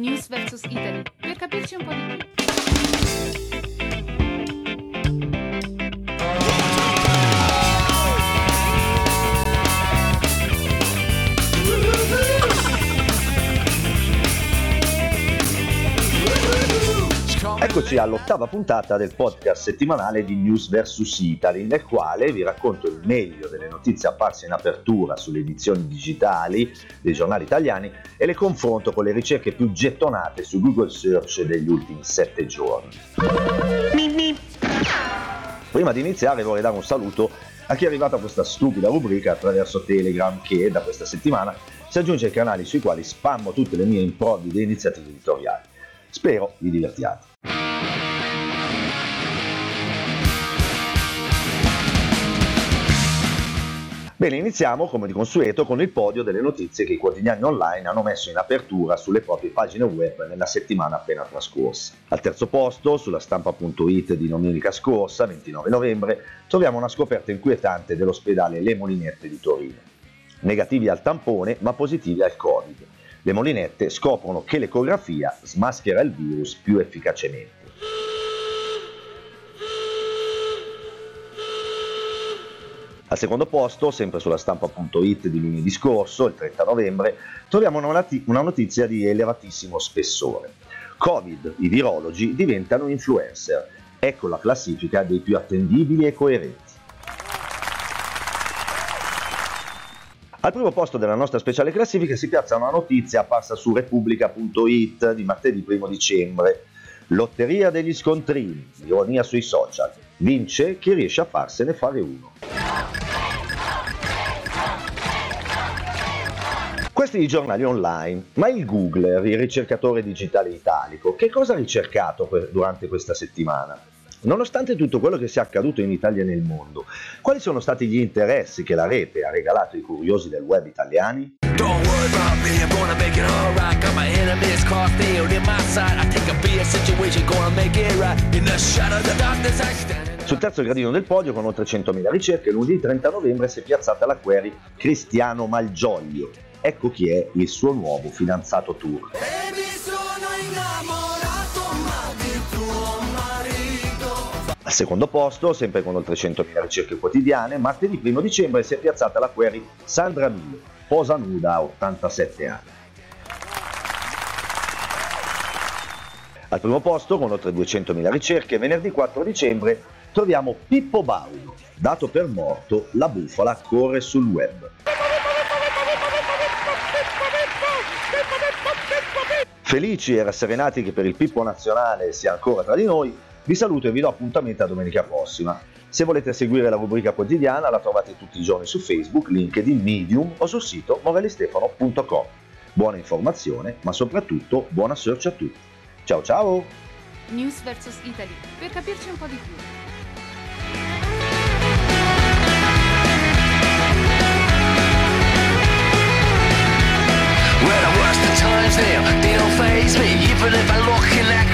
News vs Italy, per capirci un po'. Eccoci all'ottava puntata del podcast settimanale di News vs Italy, nel quale vi racconto il meglio delle notizie apparse in apertura sulle edizioni digitali dei giornali italiani e le confronto con le ricerche più gettonate su Google Search degli ultimi sette giorni. Prima di iniziare vorrei dare un saluto a chi è arrivato a questa stupida rubrica attraverso Telegram che da questa settimana si aggiunge ai canali sui quali spammo tutte le mie improvvide iniziative editoriali. Spero vi divertiate. Bene, iniziamo come di consueto con il podio delle notizie che i quotidiani online hanno messo in apertura sulle proprie pagine web nella settimana appena trascorsa. Al terzo posto, sulla stampa.it di domenica scorsa, 29 novembre, troviamo una scoperta inquietante dell'ospedale Le Molinette di Torino. Negativi al tampone ma positivi al Covid. Le molinette scoprono che l'ecografia smaschera il virus più efficacemente. Al secondo posto, sempre sulla stampa.it di lunedì scorso, il 30 novembre, troviamo una notizia di elevatissimo spessore. Covid, i virologi diventano influencer. Ecco la classifica dei più attendibili e coerenti. Al primo posto della nostra speciale classifica si piazza una notizia apparsa su repubblica.it di martedì 1 dicembre. Lotteria degli scontrini, ironia sui social. Vince chi riesce a farsene fare uno. Questi i giornali online, ma il Googler, il ricercatore digitale italico, che cosa ha ricercato durante questa settimana? Nonostante tutto quello che sia accaduto in Italia e nel mondo, quali sono stati gli interessi che la rete ha regalato ai curiosi del web italiani? Sul terzo gradino del podio, con oltre 100.000 ricerche, lunedì 30 novembre si è piazzata la query Cristiano Malgioglio, Ecco chi è il suo nuovo fidanzato tour. Al secondo posto, sempre con oltre 100.000 ricerche quotidiane, martedì 1 dicembre si è piazzata la query Sandra Mio, posa nuda a 87 anni. Al primo posto, con oltre 200.000 ricerche, venerdì 4 dicembre troviamo Pippo Baudo, dato per morto, la bufala corre sul web. Felici e rasserenati che per il Pippo nazionale sia ancora tra di noi, vi saluto e vi do appuntamento a domenica prossima. Se volete seguire la rubrica quotidiana la trovate tutti i giorni su Facebook, LinkedIn, Medium o sul sito morellistefano.com. Buona informazione, ma soprattutto buona search a tutti. Ciao ciao! News vs Italy, per capirci un po' di più. Times now, they even if I look inaccurate